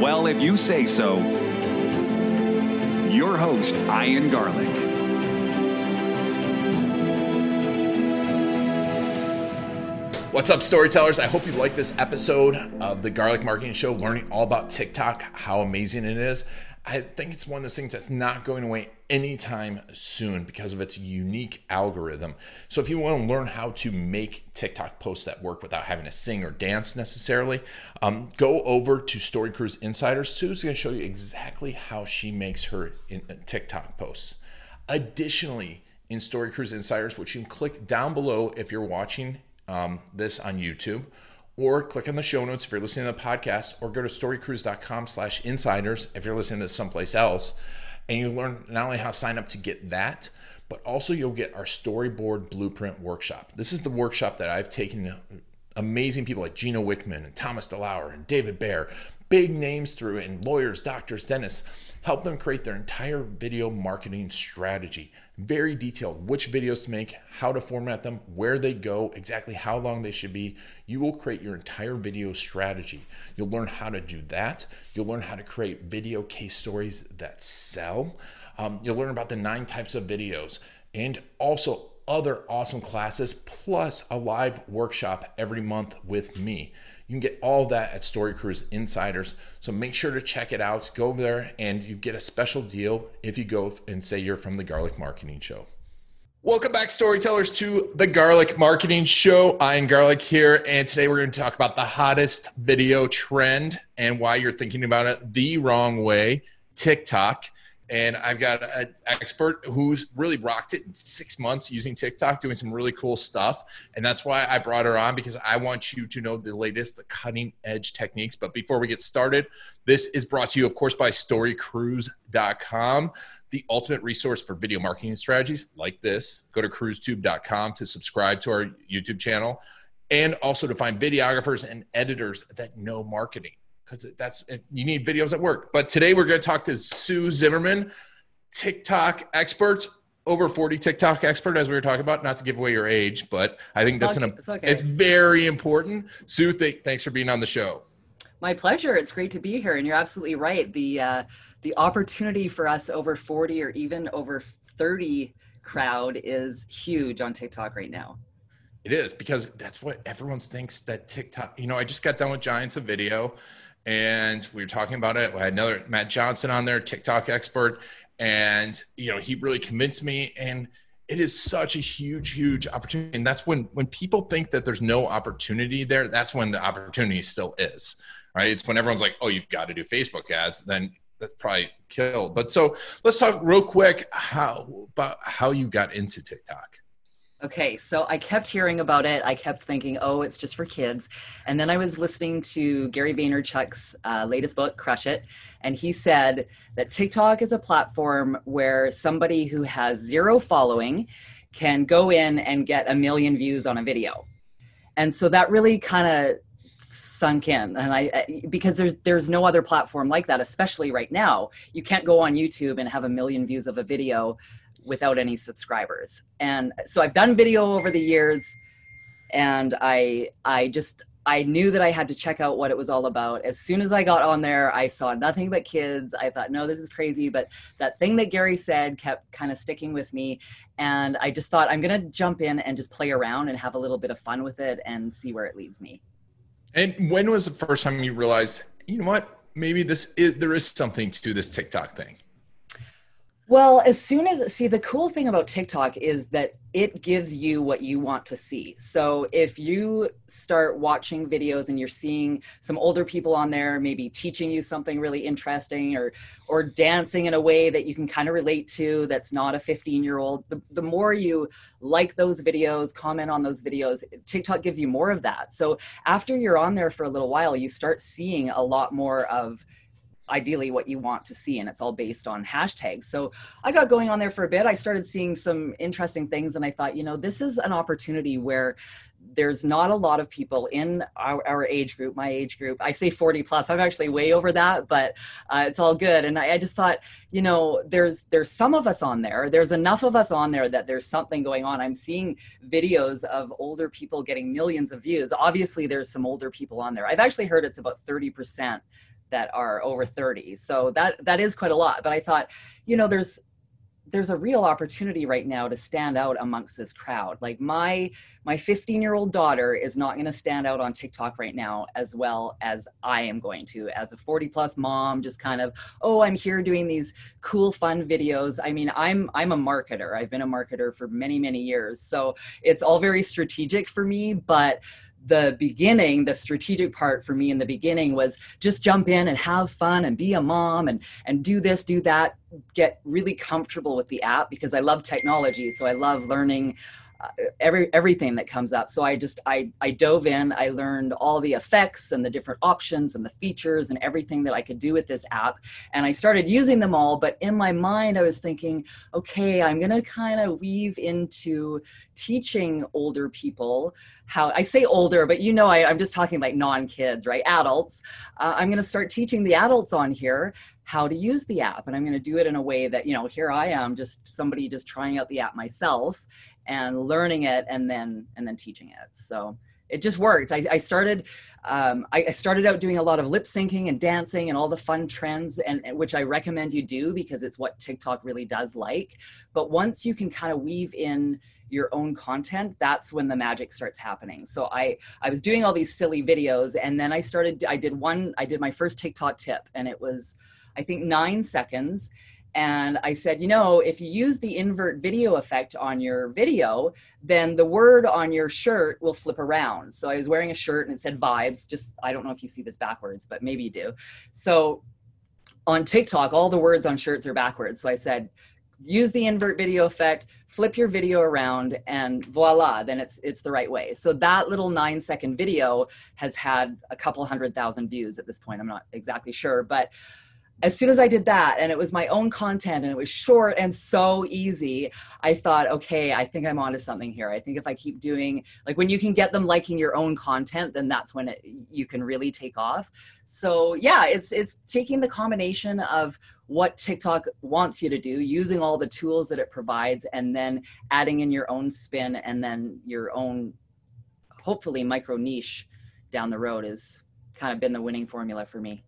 Well, if you say so, your host, Ian Garlic. What's up, storytellers? I hope you like this episode of the Garlic Marketing Show, learning all about TikTok, how amazing it is. I think it's one of those things that's not going away anytime soon because of its unique algorithm. So, if you want to learn how to make TikTok posts that work without having to sing or dance necessarily, um, go over to Story Cruise Insiders. Sue's going to show you exactly how she makes her in, uh, TikTok posts. Additionally, in Story Cruise Insiders, which you can click down below if you're watching um, this on YouTube, or click on the show notes if you're listening to the podcast, or go to storycruise.com slash insiders if you're listening to someplace else. And you learn not only how to sign up to get that, but also you'll get our storyboard blueprint workshop. This is the workshop that I've taken amazing people like Gino Wickman and Thomas DeLauer and David Bear, big names through it, and lawyers, doctors, dentists, help them create their entire video marketing strategy. Very detailed which videos to make, how to format them, where they go, exactly how long they should be. You will create your entire video strategy. You'll learn how to do that. You'll learn how to create video case stories that sell. Um, you'll learn about the nine types of videos and also other awesome classes, plus a live workshop every month with me. You can get all that at Story Cruise Insiders. So make sure to check it out. Go over there and you get a special deal if you go and say you're from the Garlic Marketing Show. Welcome back, storytellers, to the Garlic Marketing Show. Ian Garlic here, and today we're going to talk about the hottest video trend and why you're thinking about it the wrong way TikTok and I've got an expert who's really rocked it in six months using TikTok, doing some really cool stuff. And that's why I brought her on because I want you to know the latest, the cutting edge techniques. But before we get started, this is brought to you, of course, by storycruise.com, the ultimate resource for video marketing strategies like this. Go to cruisetube.com to subscribe to our YouTube channel and also to find videographers and editors that know marketing because that's you need videos at work. But today we're going to talk to Sue Zimmerman, TikTok expert, over 40 TikTok expert, as we were talking about. Not to give away your age, but I think It's that's okay. an It's okay. it's very important. Sue, th- thanks for being on the show. My pleasure. It's great to be here, and you're absolutely right. The uh, the opportunity for us over 40 or even over 30 crowd is huge on TikTok right now. It is because that's what everyone thinks that TikTok. You know, I just got done with Giants of Video, and we were talking about it. I had another Matt Johnson on there, TikTok expert, and you know, he really convinced me. And it is such a huge, huge opportunity. And that's when when people think that there's no opportunity there, that's when the opportunity still is. Right? It's when everyone's like, "Oh, you've got to do Facebook ads," then that's probably killed. But so let's talk real quick how about how you got into TikTok. Okay, so I kept hearing about it. I kept thinking, oh, it's just for kids. And then I was listening to Gary Vaynerchuk's uh, latest book, Crush It. And he said that TikTok is a platform where somebody who has zero following can go in and get a million views on a video. And so that really kind of sunk in and i because there's there's no other platform like that especially right now you can't go on youtube and have a million views of a video without any subscribers. And so i've done video over the years and i i just i knew that i had to check out what it was all about. As soon as i got on there i saw nothing but kids. I thought no this is crazy but that thing that gary said kept kind of sticking with me and i just thought i'm going to jump in and just play around and have a little bit of fun with it and see where it leads me. And when was the first time you realized, you know what, maybe this is there is something to this TikTok thing? Well, as soon as see the cool thing about TikTok is that it gives you what you want to see. So if you start watching videos and you're seeing some older people on there maybe teaching you something really interesting or or dancing in a way that you can kind of relate to that's not a 15-year-old, the, the more you like those videos, comment on those videos, TikTok gives you more of that. So after you're on there for a little while, you start seeing a lot more of ideally what you want to see and it's all based on hashtags. So i got going on there for a bit. I started seeing some interesting things and i thought you know this is an opportunity where there's not a lot of people in our, our, age group my age group. I say 40 plus i'm actually way over that but uh, it's all good. And I, I, just thought you know there's there's some of us on there. There's enough of us on there that there's something going on. I'm seeing videos of older people getting millions of views. Obviously there's some older people on there. I've actually heard it's about 30% that are over 30 so that that is quite a lot but i thought you know there's there's a real opportunity right now to stand out amongst this crowd. Like my my 15 year old daughter is not going to stand out on tiktok right now as well as i am going to. As a 40 plus mom just kind of oh i'm here doing these cool fun videos. I mean i'm i'm a marketer. I've been a marketer for many many years. So it's all very strategic for me but the beginning the strategic part for me in the beginning was just jump in and have fun and be a mom and and do this do that get really comfortable with the app because i love technology. So i love learning every everything that comes up so i just i i dove in i learned all the effects and the different options and the features and everything that i could do with this app and i started using them all but in my mind i was thinking okay i'm going to kind of weave into teaching older people how I say older, but you know, I, I'm just talking like non kids, right? Adults. Uh, I'm going to start teaching the adults on here how to use the app. And I'm going to do it in a way that, you know, here I am, just somebody just trying out the app myself and learning it and then, and then teaching it. So, it just worked. I, I started, um, I, I, started out doing a lot of lip syncing and dancing and all the fun trends, and which I recommend you do because it's what TikTok really does like. But once you can kind of weave in your own content that's when the magic starts happening so i i was doing all these silly videos and then i started i did one i did my first tiktok tip and it was i think nine seconds and I said, you know, if you use the invert video effect on your video, then the word on your shirt will flip around. So I was wearing a shirt and it said vibes. Just, I don't know if you see this backwards, but maybe you do. So on TikTok, all the words on shirts are backwards. So I said, use the invert video effect flip your video around and voila then it's it's the right way so that little nine second video has had a couple hundred thousand views at this point i'm not exactly sure but as soon as I did that and it was my own content and it was short and so easy, I thought, okay, I think I'm onto something here. I think if I keep doing like when you can get them liking your own content, then that's when it, you can really take off. So yeah, it's it's taking the combination of what TikTok wants you to do, using all the tools that it provides, and then adding in your own spin and then your own hopefully micro niche down the road is kind of been the winning formula for me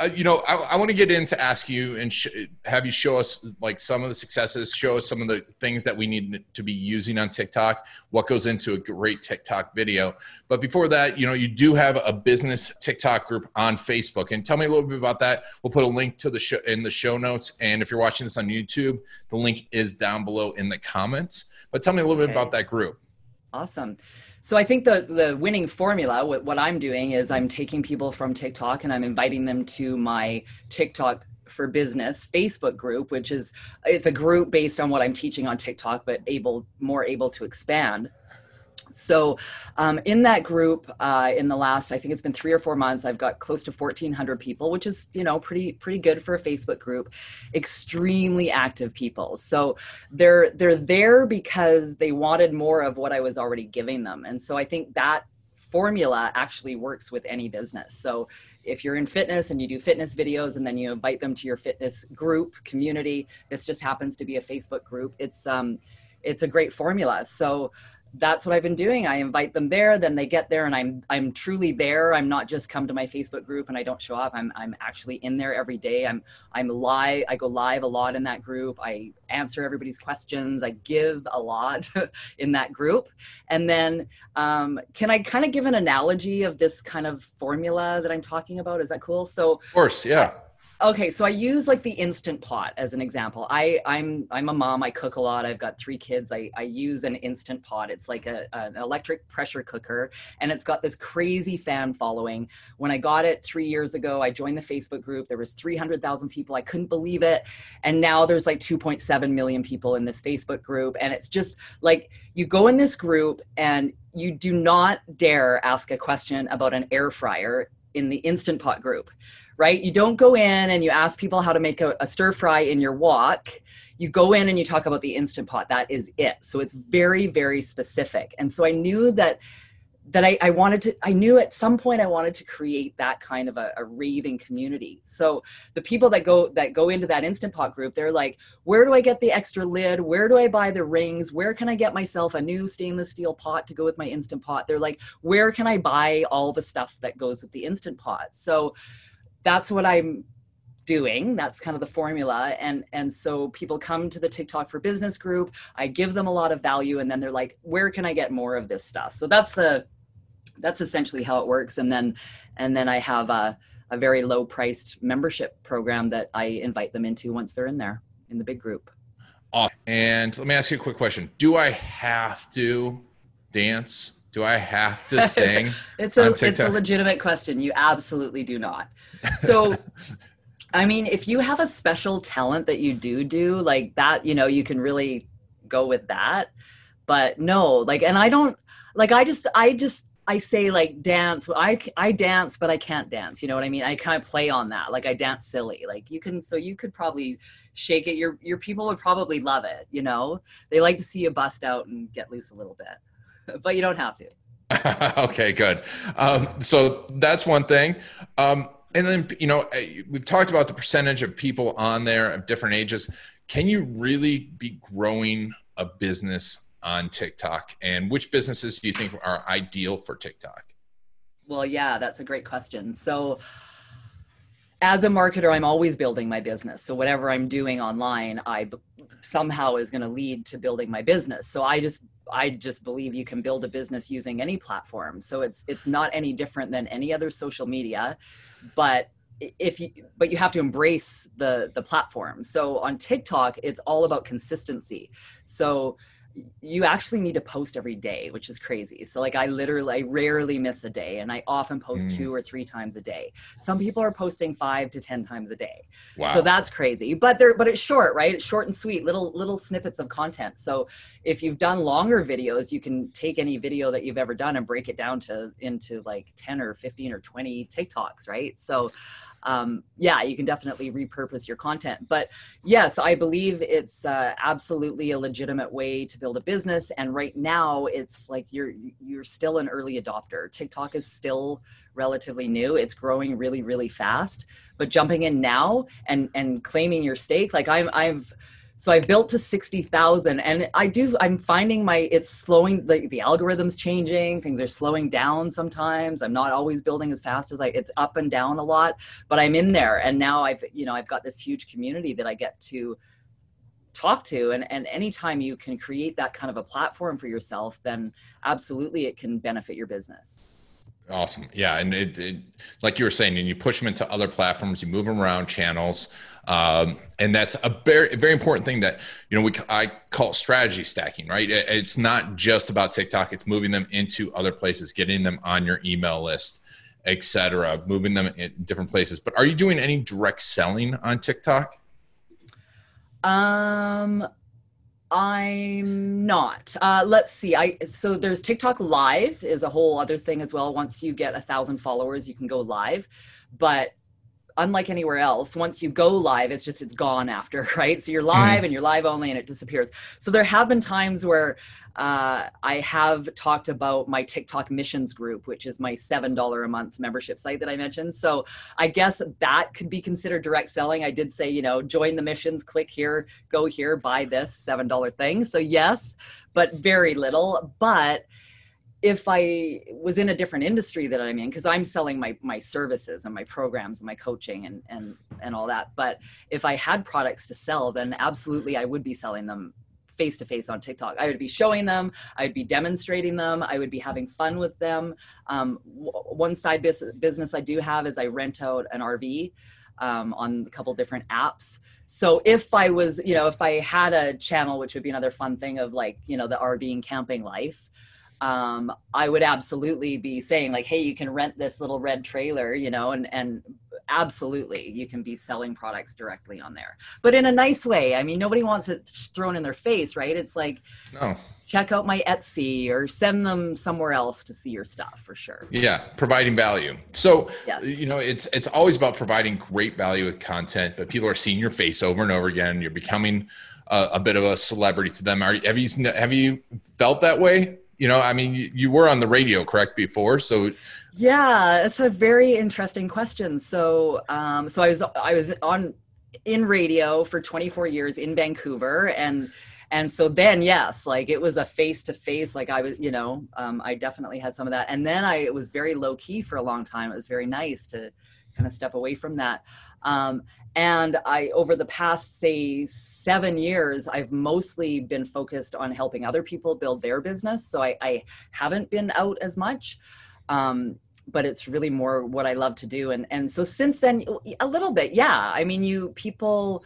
uh, you know, I, I want to get in to ask you and sh- have you show us like some of the successes, show us some of the things that we need to be using on TikTok, what goes into a great TikTok video. But before that, you know, you do have a business TikTok group on Facebook, and tell me a little bit about that. We'll put a link to the show in the show notes, and if you're watching this on YouTube, the link is down below in the comments. But tell me a little okay. bit about that group. Awesome. So I think the the winning formula, what, what I'm doing is I'm taking people from TikTok and I'm inviting them to my TikTok for business facebook group which is it's a group based on what i'm teaching on tiktok but able more able to expand so, um, in that group, uh, in the last, I think it's been three or four months, I've got close to 1,400 people, which is, you know, pretty pretty good for a Facebook group. Extremely active people. So they're they're there because they wanted more of what I was already giving them, and so I think that formula actually works with any business. So if you're in fitness and you do fitness videos and then you invite them to your fitness group community, this just happens to be a Facebook group. It's um, it's a great formula. So that's what I've been doing. I invite them there, then they get there and I'm I'm truly there. I'm not just come to my Facebook group and I don't show up. I'm I'm actually in there every day. I'm I'm live. I go live a lot in that group. I answer everybody's questions. I give a lot in that group. And then um, can I kind of give an analogy of this kind of formula that I'm talking about? Is that cool? So Of course, yeah. Okay, so I use like the instant pot as an example. I I'm I'm a mom. I cook a lot. I've got three kids. I I use an instant pot. It's like a an electric pressure cooker, and it's got this crazy fan following. When I got it three years ago, I joined the Facebook group. There was three hundred thousand people. I couldn't believe it, and now there's like two point seven million people in this Facebook group, and it's just like you go in this group and you do not dare ask a question about an air fryer in the instant pot group right? You don't go in and you ask people how to make a, a stir fry in your wok. You go in and you talk about the instant pot. That is it. So it's very very specific. And so i knew that that I, I, wanted to i knew at some point i wanted to create that kind of a, a, raving community. So the people that go that go into that instant pot group they're like where do i get the extra lid? Where do i buy the rings? Where can i get myself a new stainless steel pot to go with my instant pot? They're like where can i buy all the stuff that goes with the instant pot? So that's what i'm doing. That's kind of the formula. And and so people come to the tiktok for business group. I give them a lot of value and then they're like where can i get more of this stuff? So that's the that's essentially how it works. And then and then i have a, a very low priced membership program that i invite them into once they're in there in the big group. Awesome. and let me ask you a quick question. Do i have to dance do i have to sing it's a it's a legitimate question you absolutely do not so i mean if you have a special talent that you do do like that you know you can really go with that but no like and i don't like i just i just I say like dance. I I dance, but I can't dance. You know what I mean? I kind of play on that. Like I dance silly. Like you can. So you could probably shake it. Your your people would probably love it. You know, they like to see you bust out and get loose a little bit, but you don't have to. okay, good. Um, so that's one thing. Um, and then you know we've talked about the percentage of people on there of different ages. Can you really be growing a business on TikTok? And which businesses do you think are ideal for TikTok? Well, yeah, that's a great question. So, as a marketer, I'm always building my business. So, whatever I'm doing online, I b- somehow is going to lead to building my business. So, I just I just believe you can build a business using any platform. So it's it's not any different than any other social media, but if you but you have to embrace the the platform. So on TikTok, it's all about consistency. So you actually need to post every day, which is crazy. So like I literally I rarely miss a day and I often post mm. two or three times a day. Some people are posting 5 to 10 times a day. Wow. So that's crazy. But they're but it's short, right? It's short and sweet, little little snippets of content. So if you've done longer videos, you can take any video that you've ever done and break it down to into like 10 or 15 or 20 TikToks, right? So um, yeah, you can definitely repurpose your content. But yes, I believe it's uh, absolutely a legitimate way to build a business. And right now, it's like you're you're still an early adopter. TikTok is still relatively new. It's growing really, really fast. But jumping in now and and claiming your stake, like I'm I've so I've built to 60,000 and I do, I'm finding my, it's slowing, the, the algorithm's changing, things are slowing down sometimes. I'm not always building as fast as I, it's up and down a lot, but I'm in there. And now I've, you know, I've got this huge community that I get to talk to. And, and anytime you can create that kind of a platform for yourself, then absolutely it can benefit your business. Awesome. Yeah. And it, it, like you were saying, and you push them into other platforms, you move them around channels. Um, and that's a very, very important thing that, you know, we, I call strategy stacking, right? It, it's not just about TikTok. It's moving them into other places, getting them on your email list, etc., moving them in different places. But are you doing any direct selling on TikTok? Um, I'm not. Uh, let's see. I so there's TikTok Live is a whole other thing as well. Once you get a thousand followers, you can go live. But unlike anywhere else, once you go live, it's just it's gone after, right? So you're live mm-hmm. and you're live only, and it disappears. So there have been times where uh, I have talked about my TikTok missions group, which is my $7 a month membership site that I mentioned. So I guess that could be considered direct selling. I did say, you know, join the missions, click here, go here, buy this $7 thing. So yes, but very little. But if I was in a different industry that I'm in, because I'm selling my my services and my programs and my coaching and and and all that. But if I had products to sell, then absolutely I would be selling them face to face on TikTok. I would be showing them, I would be demonstrating them, I would be having fun with them. Um, w- one side bis- business I do have is I rent out an RV. Um, on a couple different apps. So if I was, you know, if I had a channel, which would be another fun thing of like, you know, the RV and camping life, um, I would absolutely be saying like, hey, you can rent this little red trailer, you know, and and absolutely, you can be selling products directly on there, but in a nice way. I mean, nobody wants it thrown in their face, right? It's like, no. check out my Etsy or send them somewhere else to see your stuff for sure. Yeah, providing value. So, Yes. you know, it's it's always about providing great value with content, but people are seeing your face over and over again. You're becoming a, a bit of a celebrity to them. Are have you have you felt that way? You know, I mean, you, you were on the radio, correct, before, so Yeah, it's a very interesting question. So, um, so I was I was on in radio for 24 years in Vancouver, and and so then yes, like it was a face to face. Like I was, you know, um, I definitely had some of that, and then I it was very low key for a long time. It was very nice to kind of step away from that. Um, and I, over the past, say, seven years, I've mostly been focused on helping other people build their business. So I, I haven't been out as much. Um, but it's really more what I love to do. And, and so since then, a little bit, yeah. I mean, you people,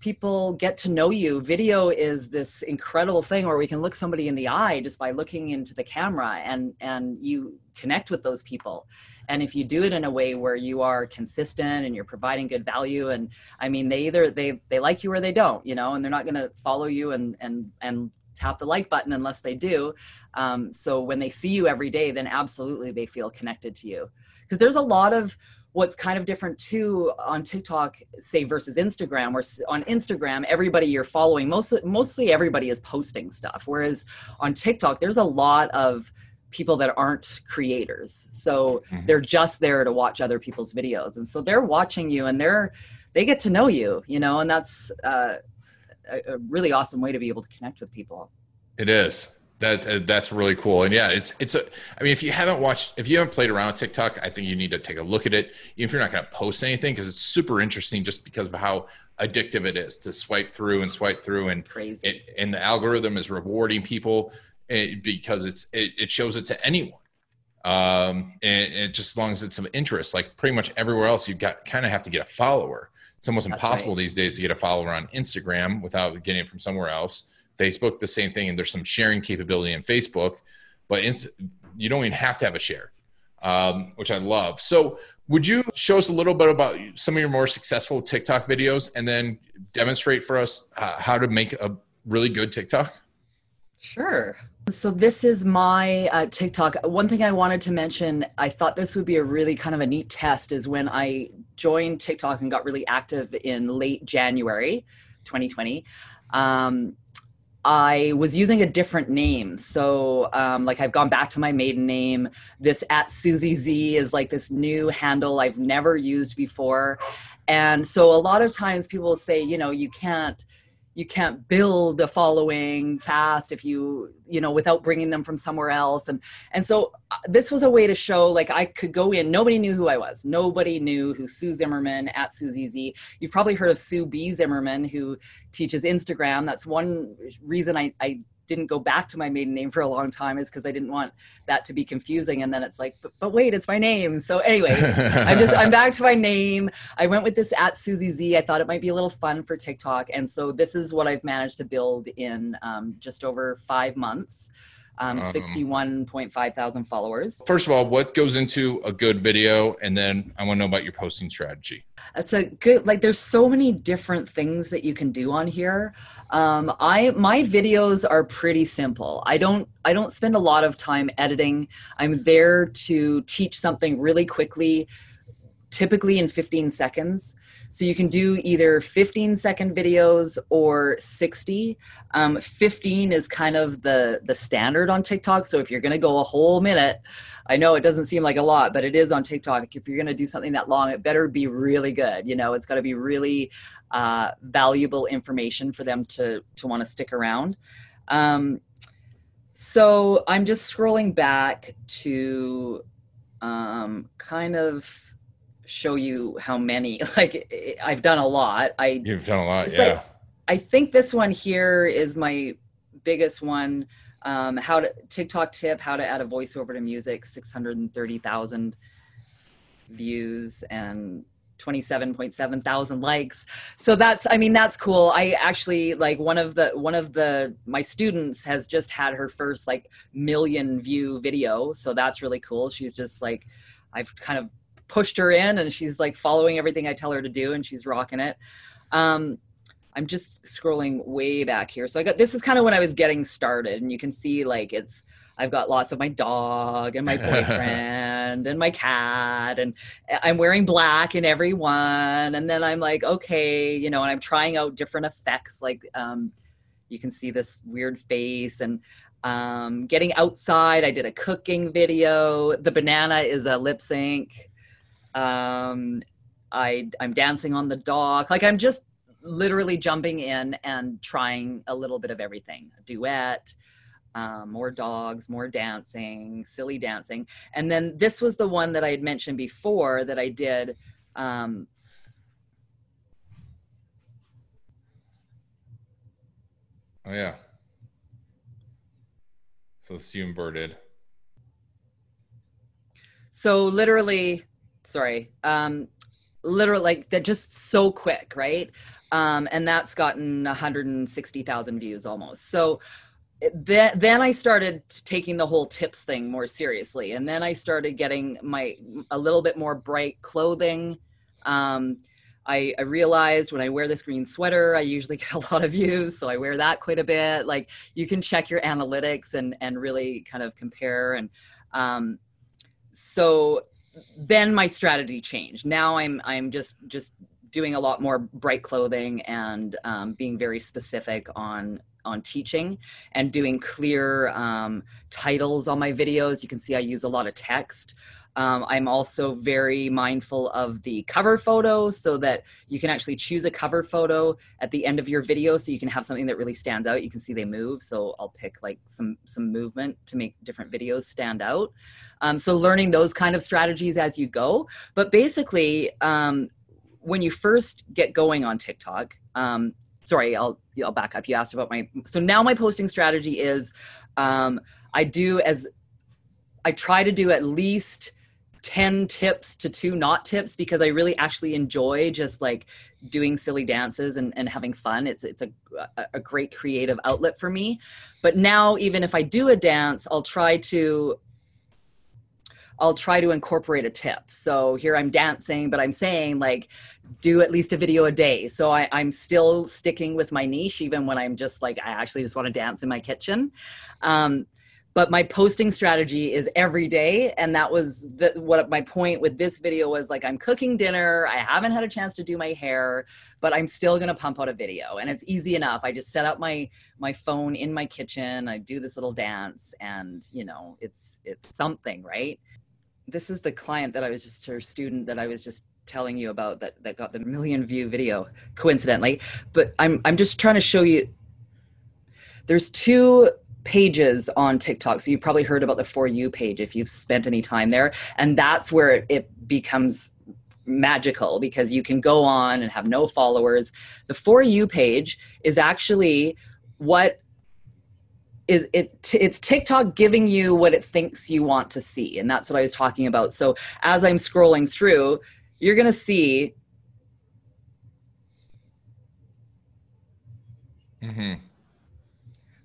people get to know you. Video is this incredible thing where we can look somebody in the eye just by looking into the camera and, and you connect with those people. And if you do it in a way where you are consistent and you're providing good value and i mean they either they they like you or they don't you know and they're not going to follow you and and and tap the like button unless they do. Um, so when they see you every day then absolutely they feel connected to you. Because there's a lot of what's kind of different too on TikTok, say versus Instagram, where on Instagram everybody you're following, mostly mostly everybody is posting stuff, whereas on TikTok there's a lot of people that aren't creators, so Mhm. they're just there to watch other people's videos, and so they're watching you and they're they get to know you, you know, and that's uh, a, a really awesome way to be able to connect with people. It is. That uh, that's really cool. And yeah, it's it's a. I mean, if you haven't watched, if you haven't played around with TikTok, I think you need to take a look at it. Even if you're not going to post anything, because it's super interesting, just because of how addictive it is to swipe through and swipe through, and Crazy. it and the algorithm is rewarding people eh, because it's it, it shows it to anyone. Um, and it just as long as it's of interest, like pretty much everywhere else, you got kind of have to get a follower. It's almost That's impossible right. these days to get a follower on Instagram without getting it from somewhere else. Facebook, the same thing, and there's some sharing capability in Facebook, but you don't even have to have a share, um, which I love. So, would you show us a little bit about some of your more successful TikTok videos, and then demonstrate for us uh, how to make a really good TikTok? Sure. So this is my uh, TikTok. One thing I wanted to mention, I thought this would be a really kind of a neat test, is when I joined TikTok and got really active in late January, 2020. Um, I was using a different name. So, um, like, I've gone back to my maiden name. This at Susie Z is like this new handle I've never used before. And so, a lot of times people say, you know, you can't you can't build a following fast if you you know without bringing them from somewhere else. And and so uh, this was a way to show like i could go in nobody knew who i was. Nobody knew who sue zimmerman at susie z. You've probably heard of sue b zimmerman who teaches instagram. That's one reason i i didn't go back to my maiden name for a long time is because i didn't want that to be confusing and then it's like but, but wait it's my name so anyway i'm just i'm back to my name I went with this at Susie Z. I thought it might be a little fun for TikTok. And so this is what I've managed to build in um, just over five months. Um, Awesome. 61.5 thousand followers. First of all, what goes into a good video, and then I want to know about your posting strategy. It's a good, like, there's so many different things that you can do on here. Um, I, my videos are pretty simple. I don't, I don't spend a lot of time editing. I'm there to teach something really quickly, typically in 15 seconds. So you can do either 15 second videos or 60. Um, 15 is kind of the the standard on TikTok. So if you're going to go a whole minute, I know it doesn't seem like a lot, but it is on TikTok. If you're going to do something that long, it better be really good. You know, it's got to be really uh, valuable information for them to to want to stick around. Um, so I'm just scrolling back to um, kind of show you how many. Like I've done a lot. I You've done a lot, yeah. like- I think this one here is my biggest one. Um, how to TikTok tip: how to add a voiceover to music. Six hundred and thirty thousand views and twenty-seven point seven thousand likes. So that's, I mean, that's cool. I actually like one of the one of the my students has just had her first like million view video. So that's really cool. She's just like, I've kind of pushed her in and she's like following everything I tell her to do and she's rocking it. Um, I'm just scrolling way back here. So I got this is kind of when I was getting started, and you can see like it's I've got lots of my dog and my boyfriend and my cat, and I'm wearing black in every one. And then I'm like, okay, you know, and I'm trying out different effects. Like um, you can see this weird face and um, getting outside. I did a cooking video. The banana is a lip sync. Um, I I'm dancing on the dock. Like I'm just literally jumping in and trying a little bit of everything. A duet, um, more dogs, more dancing, silly dancing. And then this was the one that I had mentioned before that I did. Um, oh yeah. So Sue birded. So literally, sorry, um, literally like that just so quick, right? Um, and that's gotten 160,000 views almost. So then, then I started taking the whole tips thing more seriously, and then I started getting my a little bit more bright clothing. Um, I, I, realized when I wear this green sweater, I usually get a lot of views. So I wear that quite a bit. Like you can check your analytics and, and really kind of compare. And um, so then my strategy changed. Now I'm, I'm just, just doing a lot more bright clothing and um, being very specific on on teaching and doing clear um, titles on my videos. You can see I use a lot of text. Um, I'm also very mindful of the cover photo so that you can actually choose a cover photo at the end of your video so you can have something that really stands out. You can see they move. So I'll pick like some, some movement to make different videos stand out. Um, so learning those kind of strategies as you go. But basically, um, when you first get going on TikTok, um, sorry, I'll I'll back up. You asked about my so now my posting strategy is um, I do as I try to do at least 10 tips to two not tips because I really actually enjoy just like doing silly dances and, and having fun. It's it's a, a great creative outlet for me. But now even if I do a dance, I'll try to I'll try to incorporate a tip. So here I'm dancing, but I'm saying like do at least a video a day. So I, I'm still sticking with my niche, even when I'm just like, I actually just want to dance in my kitchen. Um, but my posting strategy is every day and that was the, what my point with this video was like i'm cooking dinner i haven't had a chance to do my hair but i'm still going to pump out a video and it's easy enough. I just set up my my phone in my kitchen i do this little dance and you know it's it's something right? This is the client that I was just her student that I was just telling you about that that got the million view video coincidentally. But I'm I'm just trying to show you there's two pages on TikTok. So you've probably heard about the for you page if you've spent any time there. And that's where it, becomes magical because you can go on and have no followers. The for you page is actually what is it it's TikTok giving you what it thinks you want to see. And that's what I was talking about. So as I'm scrolling through, you're going to see hmm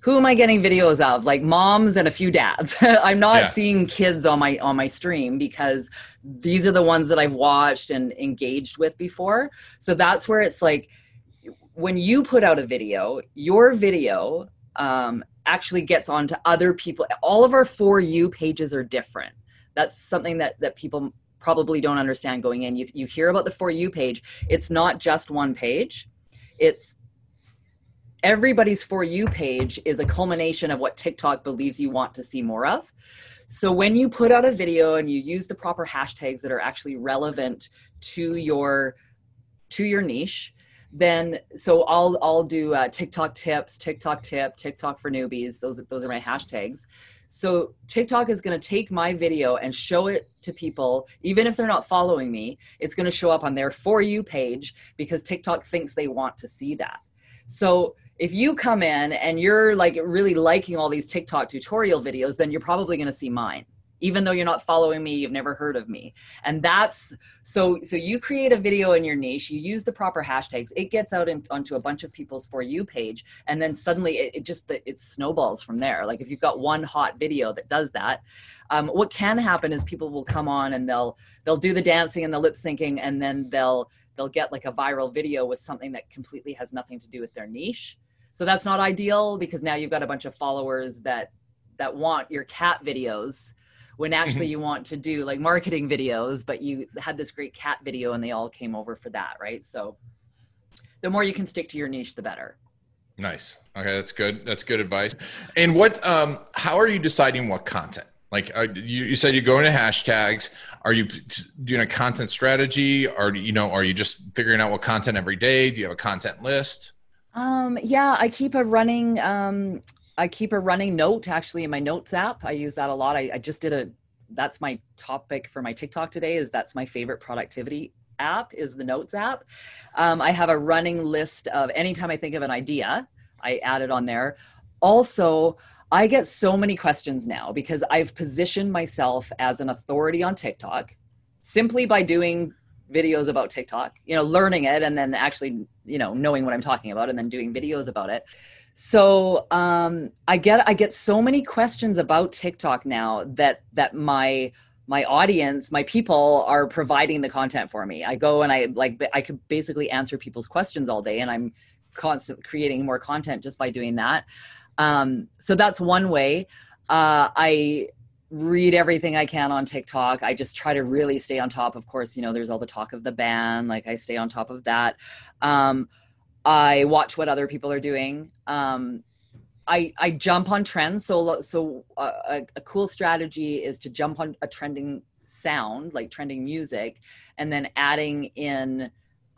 Who am I getting videos of? Like moms and a few dads. I'm not Yeah. seeing kids on my on my stream because these are the ones that I've watched and engaged with before. So that's where it's like when you put out a video, your video um, actually gets onto other people. All of our for you pages are different. That's something that that people probably don't understand going in. You you hear about the for you page. It's not just one page. It's everybody's for you page is a culmination of what TikTok believes you want to see more of. So when you put out a video and you use the proper hashtags that are actually relevant to your to your niche, then so I'll I'll do uh, TikTok tips, TikTok tip, TikTok for newbies. Those those are my hashtags. So TikTok is going to take my video and show it to people, even if they're not following me. It's going to show up on their for you page because TikTok thinks they want to see that. So if you come in and you're like really liking all these TikTok tutorial videos, then you're probably going to see mine even though you're not following me you've never heard of me. And that's so so you create a video in your niche you use the proper hashtags it gets out in, onto a bunch of people's for you page and then suddenly it, it just it snowballs from there. Like if you've got one hot video that does that um, what can happen is people will come on and they'll they'll do the dancing and the lip syncing and then they'll they'll get like a viral video with something that completely has nothing to do with their niche so that's not ideal because now you've got a bunch of followers that that want your cat videos when actually mm-hmm. you want to do like marketing videos but you had this great cat video and they all came over for that right? So the more you can stick to your niche the better. Nice. Okay that's good. That's good advice. And what um how are you deciding what content? Like uh, you, you said you go into hashtags. Are you doing a content strategy? Or you know are you just figuring out what content every day? Do you have a content list um yeah i keep a running um I keep a running note actually in my notes app. I use that a lot. I, I just did a that's my topic for my TikTok today is that's my favorite productivity app is the notes app. Um, I have a running list of anytime I think of an idea, I add it on there. Also, I get so many questions now because I've positioned myself as an authority on TikTok simply by doing videos about TikTok, you know, learning it and then actually, you know, knowing what I'm talking about and then doing videos about it. So um, i get i get so many questions about tiktok now that that my my audience my people are providing the content for me. I go and i like i could basically answer people's questions all day and i'm constant creating more content just by doing that. Um, so that's one way. Uh, i read everything i can on tiktok i just try to really stay on top of course you know there's all the talk of the ban like i stay on top of that um, I watch what other people are doing. Um, I I jump on trends. So so uh, a, a cool strategy is to jump on a trending sound, like trending music, and then adding in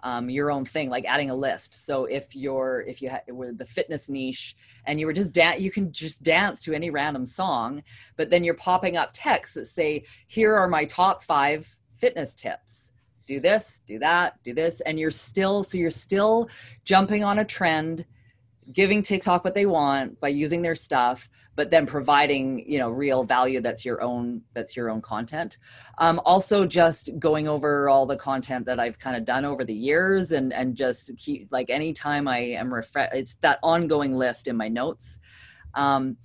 um, your own thing, like adding a list. So if you're if you ha- were the fitness niche and you were just dance, you can just dance to any random song, but then you're popping up texts that say, "Here are my top five fitness tips." do this, do that, do this. And you're still, so you're still jumping on a trend, giving TikTok what they want by using their stuff, but then providing, you know, real value that's your own, that's your own content. Um, also just going over all the content that I've kind of done over the years and, and just keep like anytime I am refresh, it's that ongoing list in my notes. Um,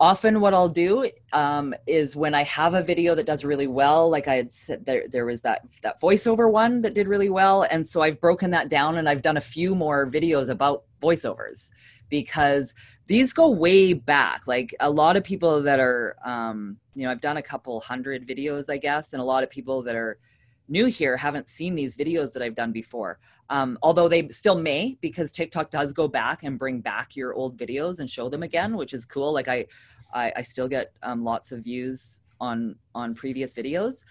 often what i'll do um, is when i have a video that does really well like i had said there, there was that that voiceover one that did really well and so i've broken that down and i've done a few more videos about voiceovers because these go way back like a lot of people that are um, you know i've done a couple hundred videos i guess and a lot of people that are new here haven't seen these videos that I've done before. Um, although they still may, because TikTok does go back and bring back your old videos and show them again, which is cool. Like I, I, I still get um, lots of views on on previous videos.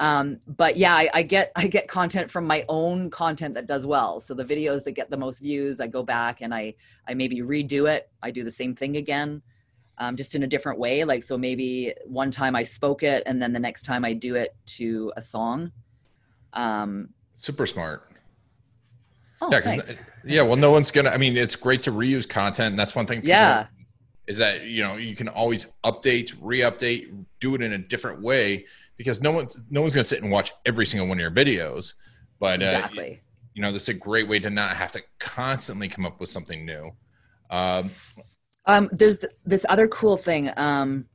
Um, but yeah, I, I, get I get content from my own content that does well. So the videos that get the most views, I go back and I I maybe redo it. I do the same thing again. Um, just in a different way. Like, so maybe one time I spoke it, and then the next time I do it to a song. Um, Super smart. Oh, yeah, yeah. Well, no one's gonna. I mean, it's great to reuse content. And that's one thing. yeah. Is that you know you can always update, re-update, do it in a different way because no one no one's gonna sit and watch every single one of your videos. But uh, exactly. Uh, you know, this is a great way to not have to constantly come up with something new. Um, um, there's this other cool thing. Um,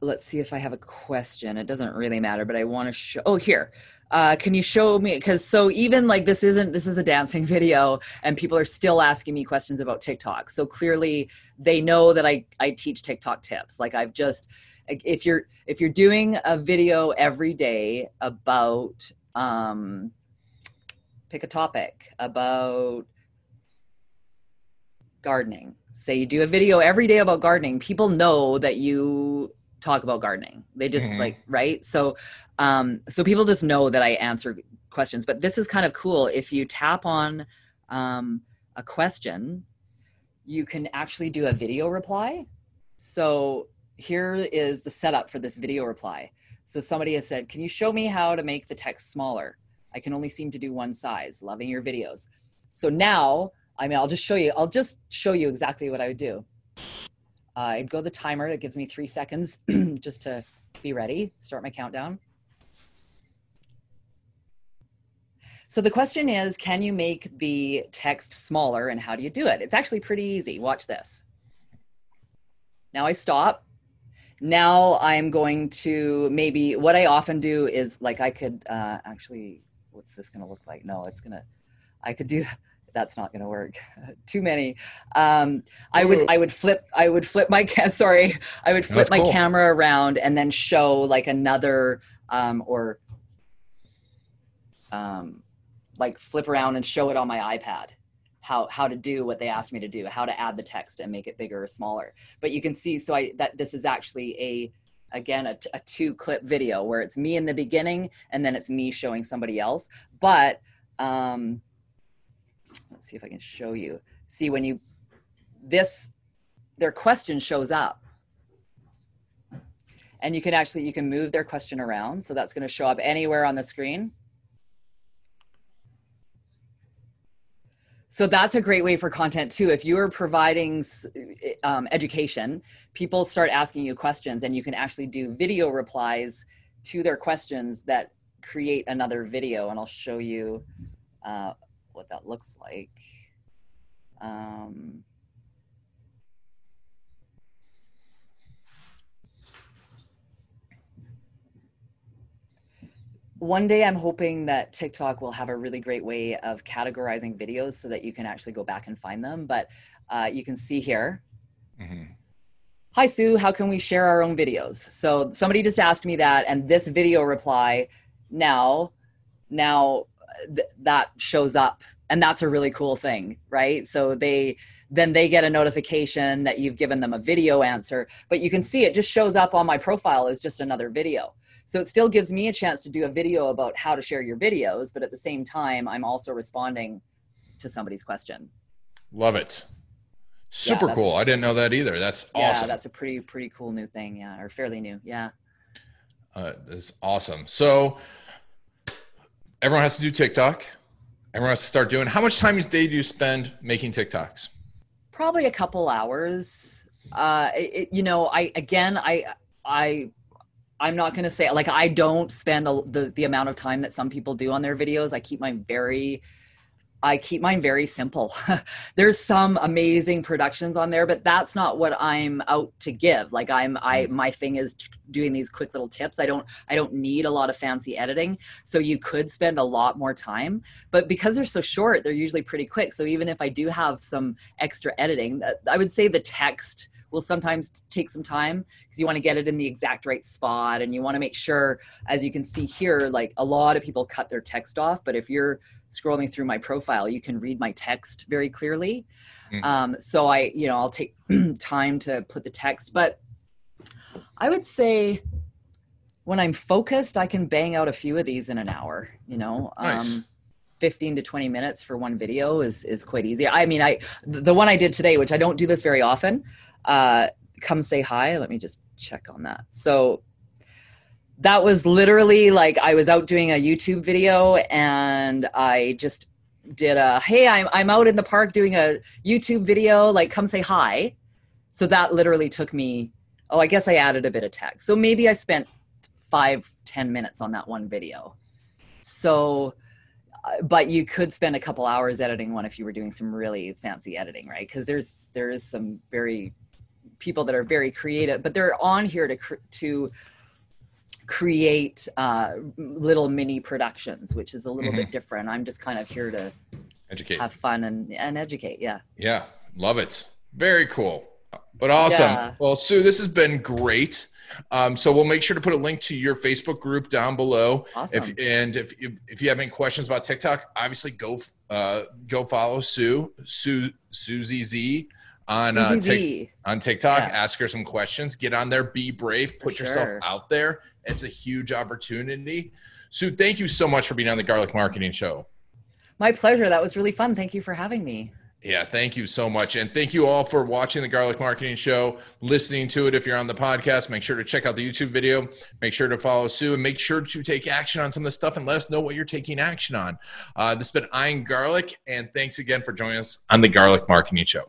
let's see if I have a question. It doesn't really matter, but I want to show. Oh, here. Uh, can you show me? Because so even like this isn't this is a dancing video, and people are still asking me questions about TikTok. So clearly they know that I I teach TikTok tips. Like I've just if you're if you're doing a video every day about um, pick a topic about gardening say you do a video every day about gardening people know that you talk about gardening. They just mm-hmm. like right. So um, so people just know that I answer questions. But this is kind of cool. If you tap on um, a question, you can actually do a video reply. So here is the setup for this video reply. So somebody has said, "Can you show me how to make the text smaller? I can only seem to do one size. Loving your videos." So now, I mean, I'll just show you. I'll just show you exactly what I would do. Uh, I'd go the timer. It gives me three seconds just to be ready. Start my countdown. So the question is, can you make the text smaller and how do you do it? It's actually pretty easy. Watch this. Now I stop. Now I'm going to maybe, what I often do is like I could uh, actually, what's this gonna look like? No, it's gonna, I could do, that's not gonna work. Too many. Um, I would, I would flip, I would flip my, ca- sorry, I would flip my cool. camera around and then show like another, um, or um, like flip around and show it on my iPad how how to do what they asked me to do, how to add the text and make it bigger or smaller. But you can see so I that this is actually a again a two clip video where it's me in the beginning and then it's me showing somebody else. But um, let's see if I can show you. See when you this their question shows up and you can actually you can move their question around so that's going to show up anywhere on the screen so that's a great way for content too. If you are providing um, education people start asking you questions and you can actually do video replies to their questions that create another video. And i'll show you uh, what that looks like. Um, one day i'm hoping that tiktok will have a really great way of categorizing videos so that you can actually go back and find them but uh, you can see here. Mhm. hi sue. How can we share our own videos? So somebody just asked me that and this video reply now now th- that shows up. And that's a really cool thing right? So they then they get a notification that you've given them a video answer but you can see it just shows up on my profile as just another video so it still gives me a chance to do a video about how to share your videos but at the same time i'm also responding to somebody's question Love it. Super that's- cool. I didn't know that either. That's yeah awesome. Yeah, that's a pretty pretty cool new thing yeah or fairly new yeah Uh, that's awesome. So everyone has to do TikTok. Everyone has to start doing. How much time a day do you spend making TikToks? probably a couple hours uh it- you know i again i i i'm not going to say like i don't spend a, the the amount of time that some people do on their videos. I keep mine very i keep mine very simple. There's some amazing productions on there but that's not what i'm out to give. Like i'm i my thing is doing these quick little tips. I don't i don't need a lot of fancy editing. So you could spend a lot more time but because they're so short they're usually pretty quick. So even if i do have some extra editing uh, i would say the text will sometimes take some time because you want to get it in the exact right spot and you want to make sure as you can see here like a lot of people cut their text off but if you're scrolling through my profile you can read my text very clearly Mhm. um, so i you know i'll take time to put the text but i would say when i'm focused i can bang out a few of these in an hour you know Nice. um, 15 to 20 minutes for one video is is quite easy i mean i the one i did today which i don't do this very often uh come say hi. Let me just check on that. So that was literally like i was out doing a youtube video and i just did a hey i'm, I'm out in the park doing a youtube video. Like come say hi. So that literally took me oh i guess i added a bit of text so maybe i spent five ten minutes on that one video. So uh, but you could spend a couple hours editing one if you were doing some really fancy editing right? Because there's there is some very people that are very creative but they're on here to to create uh, little mini productions which is a little bit different i'm just kind of here to Educate. have fun and, and educate yeah Yeah, love it. Very cool. But awesome. Yeah. Well, Sue, this has been great. Um, so we'll make sure to put a link to your Facebook group down below. awesome If and if you if you have any questions about TikTok, obviously go uh, go follow Sue Sue Susie Z on uh, Z. on TikTok. Yeah. Ask her some questions. Get on there. Be brave. Put yourself sure. out there. It's a huge opportunity. Sue, thank you so much for being on the Garlic Marketing Show. my pleasure that was really fun thank you for having me Yeah, thank you so much. And thank you all for watching the Garlic Marketing Show, listening to it. If you're on the podcast, make sure to check out the YouTube video. Make sure to follow Sue and make sure to take action on some of the stuff and let us know what you're taking action on. Uh, this has been Ian Garlic, and thanks again for joining us on the Garlic Marketing Show.